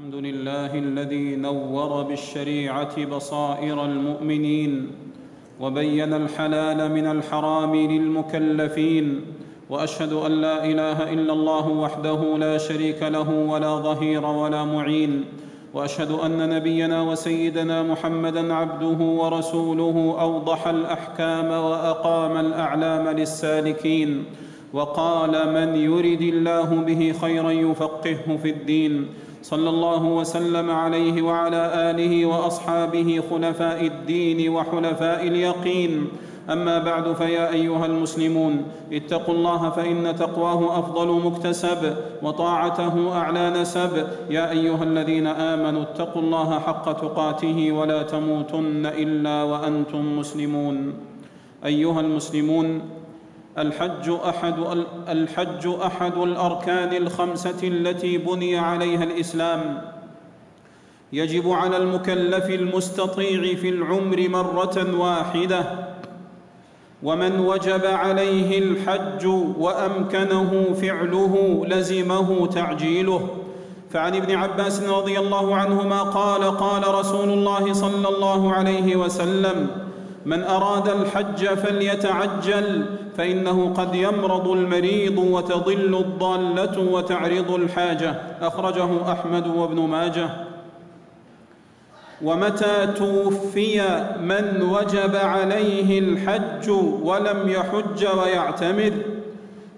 الحمد لله الذي نور بالشريعة بصائر المؤمنين وبين الحلال من الحرام للمكلفين وأشهد أن لا إله إلا الله وحده لا شريك له ولا ظهير ولا معين وأشهد أن نبينا وسيدنا محمدا عبده ورسوله أوضح الأحكام وأقام الأعلام للسالكين وقال من يرد الله به خيرا يفقهه في الدين صلى الله وسلم عليه وعلى آله وأصحابه خلفاء الدين وحلفاء اليقين. أما بعد فيا أيها المسلمون اتقوا الله فإن تقواه أفضل مكتسب وطاعته أعلى نسب. يا أيها الذين آمنوا اتقوا الله حق تقاته ولا تموتن إلا وأنتم مسلمون. أيها المسلمون الحج أحد الحج أحد الأركان الخمسة التي بني عليها الإسلام. يجب على المكلف المستطيع في العمر مرة واحدة. ومن وجب عليه الحج وأمكنه فعله لزمه تعجيله. فعن ابن عباس رضي الله عنهما قال قال رسول الله صلى الله عليه وسلم من أراد الحج فليتعجل فإنه قد يمرض المريض وتضل الضالة وتعرض الحاجة. أخرجه أحمد وابن ماجه. ومتى توفي من وجب عليه الحج ولم يحج ويعتمر؟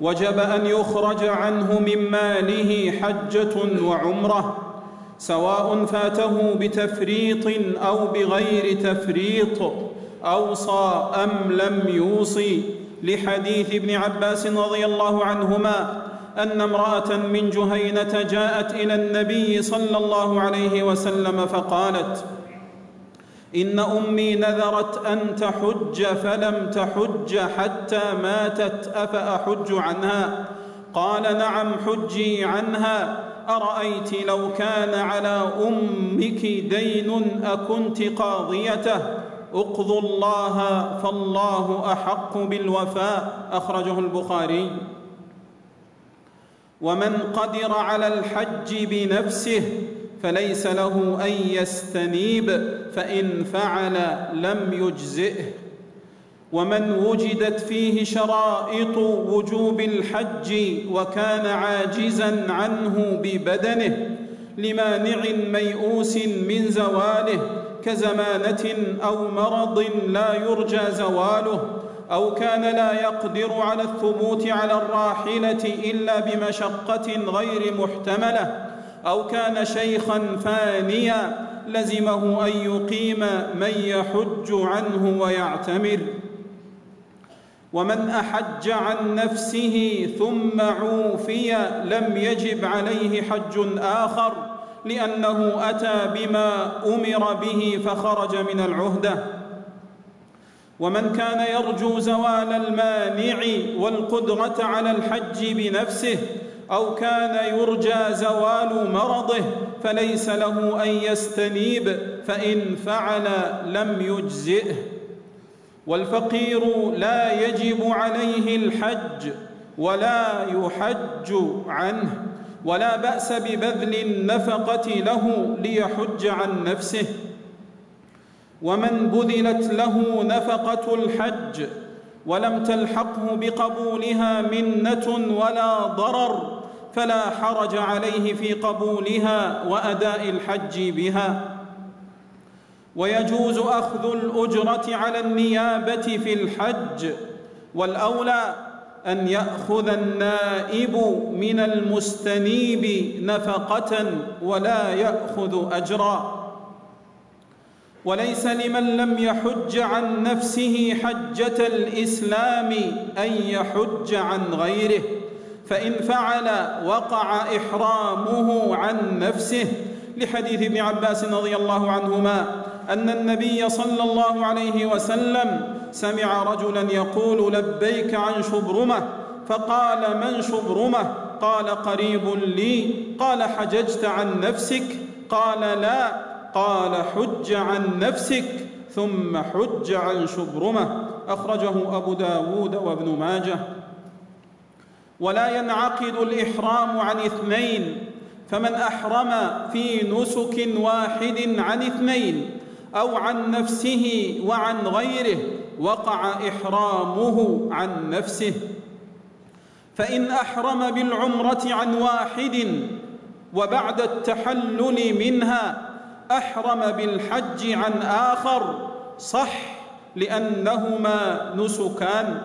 وجب أن يخرج عنه من ماله حجة وعمرة سواء فاته بتفريط أو بغير تفريط. أوصى أم لم يوصي لحديث ابن عباس رضي الله عنهما أن امرأة من جهينة جاءت إلى النبي صلى الله عليه وسلم فقالت إن أمي نذرت أن تحج فلم تحج حتى ماتت أفأحج عنها؟ قال نعم حجي عنها. أرأيت لو كان على أمك دين أكنت قاضيته؟ اقضوا الله فالله احق بالوفاء. أخرجه البخاري. ومن قدر على الحج بنفسه فليس له أن يستنيب فإن فعل لم يجزئه. ومن وجدت فيه شرائط وجوب الحج وكان عاجزا عنه ببدنه لمانع ميؤوس من زواله كزمانة أو مرض لا يرجى زواله أو كان لا يقدر على الثبوت على الراحلة إلا بمشقة غير محتملة أو كان شيخا فانيا لزمه أن يقيم من يحج عنه ويعتمر. ومن أحج عن نفسه ثم عوفي لم يجب عليه حج آخر لأنه أتى بما أمر به فخرج من العهدة. ومن كان يرجو زوال المانع والقدرة على الحج بنفسه أو كان يرجى زوال مرضه فليس له أن يستنيب فإن فعل لم يجزئه. والفقير لا يجب عليه الحج ولا يحج عنه. ولا بأس ببذل النفقة له ليحج عن نفسه. ومن بذلت له نفقة الحج ولم تلحقه بقبولها منة ولا ضرر فلا حرج عليه في قبولها وأداء الحج بها. ويجوز أخذ الأجرة على النيابة في الحج والأولى أن يأخذ النائب من المستنيب نفقة ولا يأخذ أجرا. وليس لمن لم يحج عن نفسه حجة الإسلام أن يحج عن غيره فإن فعل وقع إحرامه عن نفسه. لحديث ابن عباس رضي الله عنهما أن النبي صلى الله عليه وسلم سمع رجلا يقول لبيك عن شبرمة فقال من شبرمة؟ قال قريب لي. قال حججت عن نفسك؟ قال لا. قال حج عن نفسك ثم حج عن شبرمة. أخرجه أبو داود وابن ماجه. ولا ينعقد الإحرام عن اثنين فمن أحرم في نسك واحد عن اثنين. أو عن نفسه وعن غيره وقع إحرامه عن نفسه. فإن أحرم بالعمرة عن واحد وبعد التحلل منها أحرم بالحج عن آخر صح لأنهما نسكان.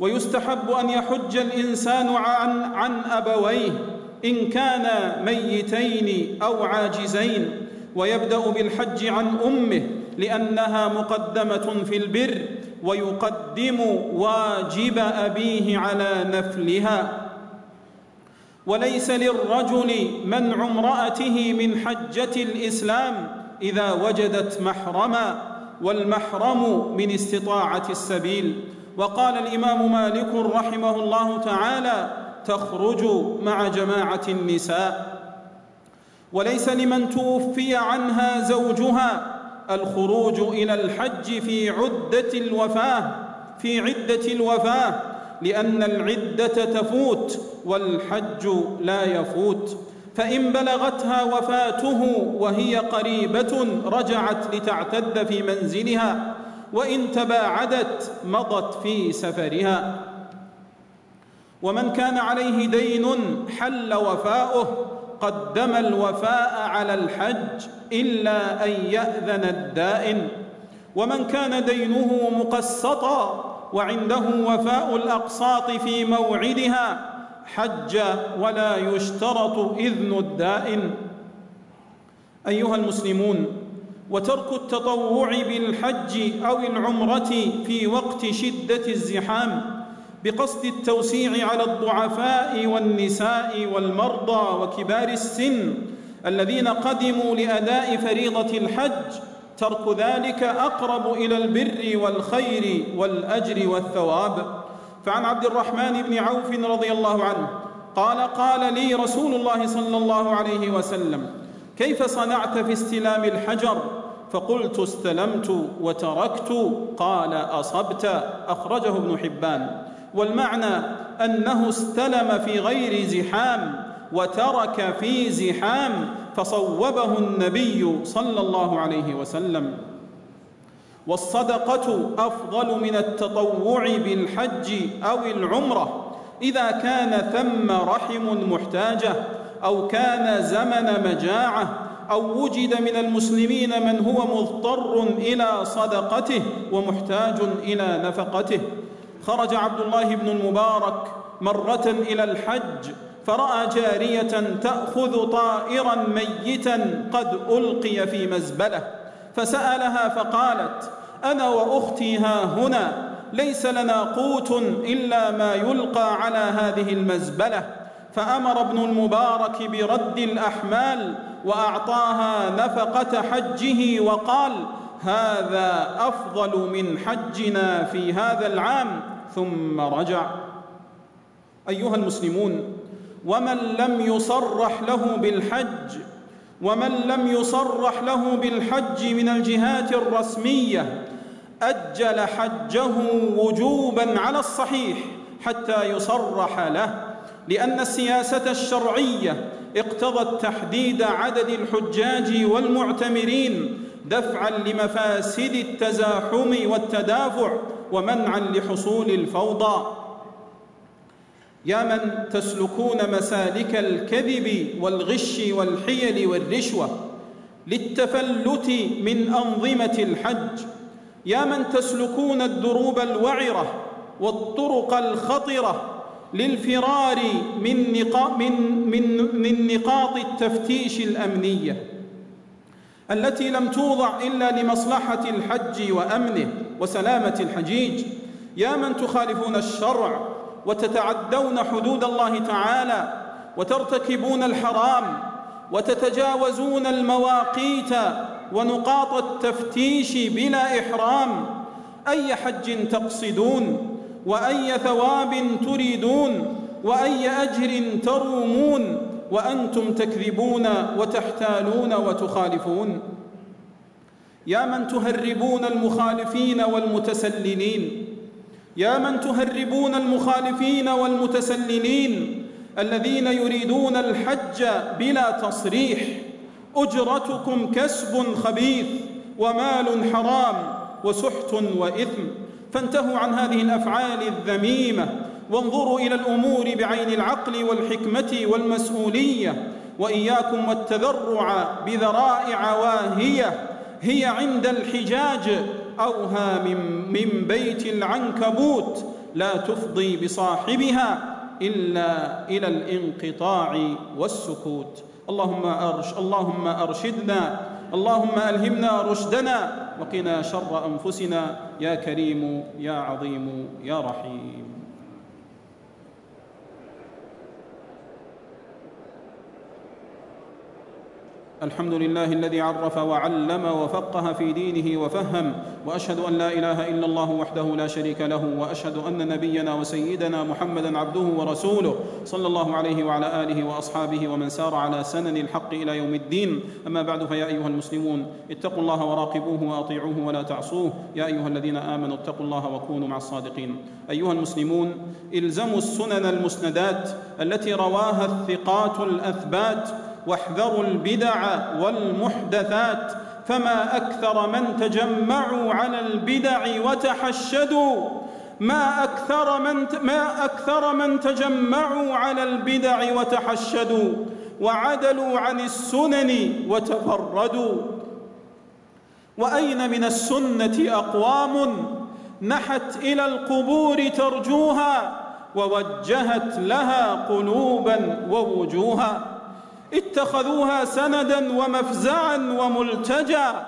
ويستحب أن يحج الإنسان عن عن أبويه إن كانا ميتين أو عاجزين. ويبدأ بالحج عن أمه لأنها مقدمة في البر ويقدم واجب أبيه على نفلها. وليس للرجل منع امرأته من حجة الإسلام إذا وجدت محرما والمحرم من استطاعة السبيل. وقال الإمام مالك رحمه الله تعالى تخرج مع جماعة النساء. وليس لمن توفي عنها زوجها. الخروج إلى الحج في عدة الوفاة في عدة الوفاة لأن العدة تفوت والحج لا يفوت. فإن بلغتها وفاته وهي قريبة رجعت لتعتد في منزلها وإن تباعدت مضت في سفرها. ومن كان عليه دين حل وفاؤه قدم الوفاء على الحج إلا أن يأذن الدائن. ومن كان دينه مقسطا وعنده وفاء الأقساط في موعدها حج ولا يشترط إذن الدائن. أيها المسلمون وترك التطوع بالحج أو العمرة في وقت شدة الزحام بقصد التوسيع على الضعفاء والنساء والمرضى وكبار السن الذين قدموا لأداء فريضة الحج ترك ذلك أقرب إلى البر والخير والأجر والثواب. فعن عبد الرحمن بن عوف رضي الله عنه قال قال لي رسول الله صلى الله عليه وسلم كيف صنعت في استلام الحجر؟ فقلت استلمت وتركت. قال أصبت. أخرجه ابن حبان. والمعنى أنه استلم في غير زحام وترك في زحام فصوبه النبي صلى الله عليه وسلم. والصدقة أفضل من التطوع بالحج أو العمرة إذا كان ثم رحم محتاجة أو كان زمن مجاعة أو وجد من المسلمين من هو مضطر إلى صدقته ومحتاج إلى نفقته. خرج عبد الله بن المبارك مرة إلى الحج فرأى جارية تأخذ طائرا ميتا قد ألقي في مزبلة فسألها فقالت أنا وأختي ها هنا ليس لنا قوت إلا ما يلقى على هذه المزبلة. فأمر ابن المبارك برد الأحمال وأعطاها نفقة حجه وقال هذا أفضل من حجنا في هذا العام. ثم رجع. أيها المسلمون ومن لم يصرح له بالحج ومن لم يصرح له بالحج من الجهات الرسمية أجل حجه وجوبا على الصحيح حتى يصرح له لأن السياسة الشرعية اقتضت تحديد عدد الحجاج والمعتمرين دفعا لمفاسد التزاحم والتدافع. ومنعا لحصول الفوضى. يا من تسلكون مسالك الكذب والغش والحيل والرشوة للتفلت من أنظمة الحج. يا من تسلكون الدروب الوعرة والطرق الخطرة للفرار من نقاط من من من نقاط التفتيش الأمنية التي لم توضع إلا لمصلحة الحج وأمنه. وسلامة الحجيج. يا من تخالفون الشرع وتتعدون حدود الله تعالى وترتكبون الحرام وتتجاوزون المواقيت ونقاط التفتيش بلا إحرام أي حج تقصدون؟ وأي ثواب تريدون؟ وأي أجر ترومون؟ وأنتم تكذبون وتحتالون وتخالفون. يا من تهربون المخالفين والمتسللين. يا من تهربون المخالفين والمتسللين. الذين يريدون الحج بلا تصريح. أجرتكم كسب خبيث ومال حرام وسحت وإثم. فانتهوا عن هذه الأفعال الذميمة. وانظروا إلى الأمور بعين العقل والحكمة والمسؤولية. وإياكم والتذرع بذرائع واهية. هي عند الحجاج أوهى من, من بيت العنكبوت لا تفضي بصاحبها إلا إلى الانقطاع والسكوت. اللهم أرش اللهم أرشدنا اللهم ألهمنا رشدنا وقنا شر أنفسنا. يا كريم يا عظيم يا رحيم. الحمد لله الذي عرف وعلم وفقه في دينه وفهم وأشهد أن لا إله إلا الله وحده لا شريك له وأشهد أن نبينا وسيدنا محمدا عبده ورسوله صلى الله عليه وعلى آله وأصحابه ومن سار على سنن الحق إلى يوم الدين. أما بعد فيا أيها المسلمون اتقوا الله وراقبوه وأطيعوه ولا تعصوه. يا أيها الذين آمنوا اتقوا الله وكونوا مع الصادقين. أيها المسلمون إلزموا السنن المسندات التي رواها الثقات الأثبات واحذروا البدع والمحدثات فما أكثر من تجمعوا على البدع وتحشدوا. ما أكثر من ما أكثر من تجمعوا على البدع وتحشدوا وعدلوا عن السنن وتفردوا. وأين من السنة أقوام نحت إلى القبور ترجوها ووجهت لها قلوبا ووجوها؟ اتخذوها سندا ومفزعا وملتجا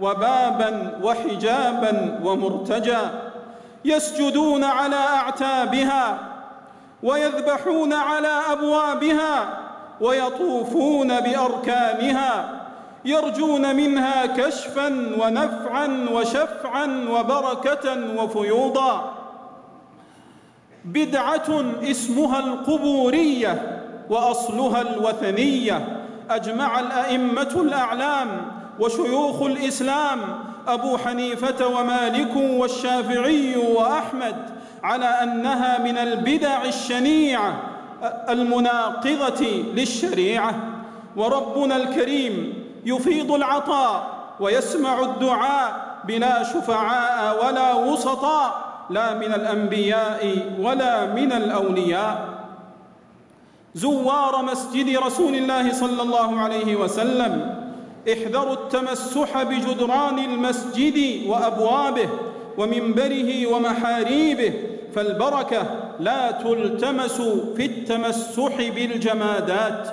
وبابا وحجابا ومرتجا يسجدون على أعتابها ويذبحون على أبوابها ويطوفون بأركانها يرجون منها كشفا ونفعا وشفعا وبركة وفيوضا بدعة اسمها القبورية وأصلها الوثنية أجمع الأئمة الأعلام وشيوخ الإسلام أبو حنيفة ومالك والشافعي وأحمد على أنها من البدع الشنيعة المناقضة للشريعة. وربنا الكريم يفيض العطاء ويسمع الدعاء بلا شفعاء ولا وسطاء لا من الأنبياء ولا من الأولياء. زوار مسجد رسول الله صلى الله عليه وسلم. احذروا التمسح بجدران المسجد وأبوابه ومنبره ومحاريبه فالبركة لا تلتمس في التمسح بالجمادات.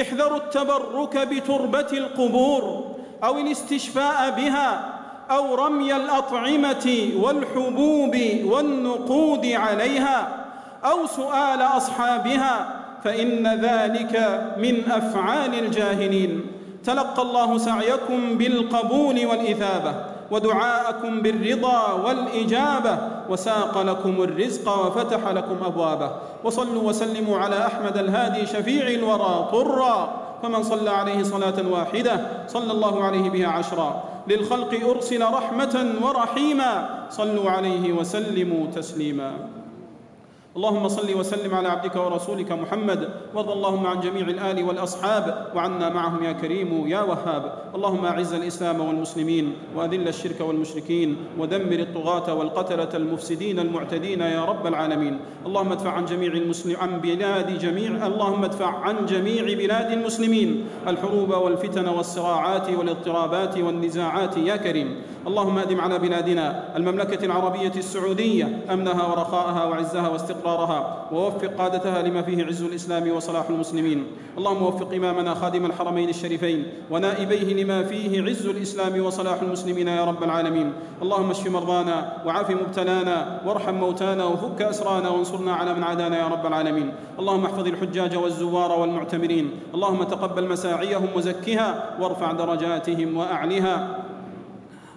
احذروا التبرك بتربة القبور أو الاستشفاء بها أو رمي الأطعمة والحبوب والنقود عليها أو سؤال أصحابها فإن ذلك من أفعال الجاهلين. تلقى الله سعيكم بالقبول والإثابة ودعاءكم بالرضا والإجابة وساق لكم الرزق وفتح لكم أبوابه. وصلوا وسلموا على أحمد الهادي شفيع الورى طرا فمن صلى عليه صلاة واحدة صلى الله عليه بها عشرا. للخلق أرسل رحمة ورحيما صلوا عليه وسلموا تسليما. اللهم صل وسلم على عبدك ورسولك محمد وارض اللهم عن جميع الآل والأصحاب وعنا معهم يا كريم يا وهاب. اللهم أعز الإسلام والمسلمين وأذل الشرك والمشركين ودمر الطغاة والقتلة المفسدين المعتدين يا رب العالمين. اللهم ادفع عن جميع المسلم عن بلاد جميع اللهم ادفع عن جميع بلاد المسلمين. الحروب والفتن والصراعات والاضطرابات والنزاعات يا كريم. اللهم أدم على بلادنا المملكة العربية السعودية أمنها ورخاءها وعزها واستقرارها ووفق قادتها لما فيه عز الإسلام وصلاح المسلمين. اللهم وفق إمامنا خادم الحرمين الشريفين ونائبيه لما فيه عز الإسلام وصلاح المسلمين يا رب العالمين. اللهم اشف مرضانا وعاف مبتلانا وارحم موتانا وفك أسرانا وانصرنا على من عادانا يا رب العالمين. اللهم احفظ الحجاج والزوار والمعتمرين. اللهم تقبل مساعيهم وزكها وارفع درجاتهم وأعلها.